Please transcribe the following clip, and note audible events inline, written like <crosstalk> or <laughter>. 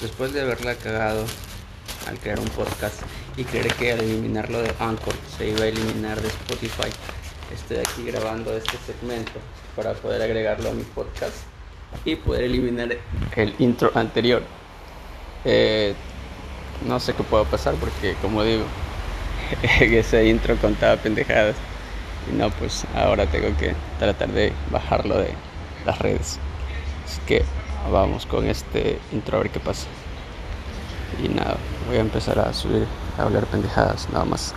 después de haberla cagado al crear un podcast y creer que al eliminarlo de Anchor se iba a eliminar de Spotify, estoy aquí grabando este segmento para poder agregarlo a mi podcast y poder eliminar el intro anterior. Eh, no sé qué pueda pasar porque, como digo, <laughs> ese intro contaba pendejadas. Y no, pues ahora tengo que tratar de bajarlo de las redes. Así que vamos con este intro a ver qué pasa. Y nada, voy a empezar a subir, a hablar pendejadas, nada más.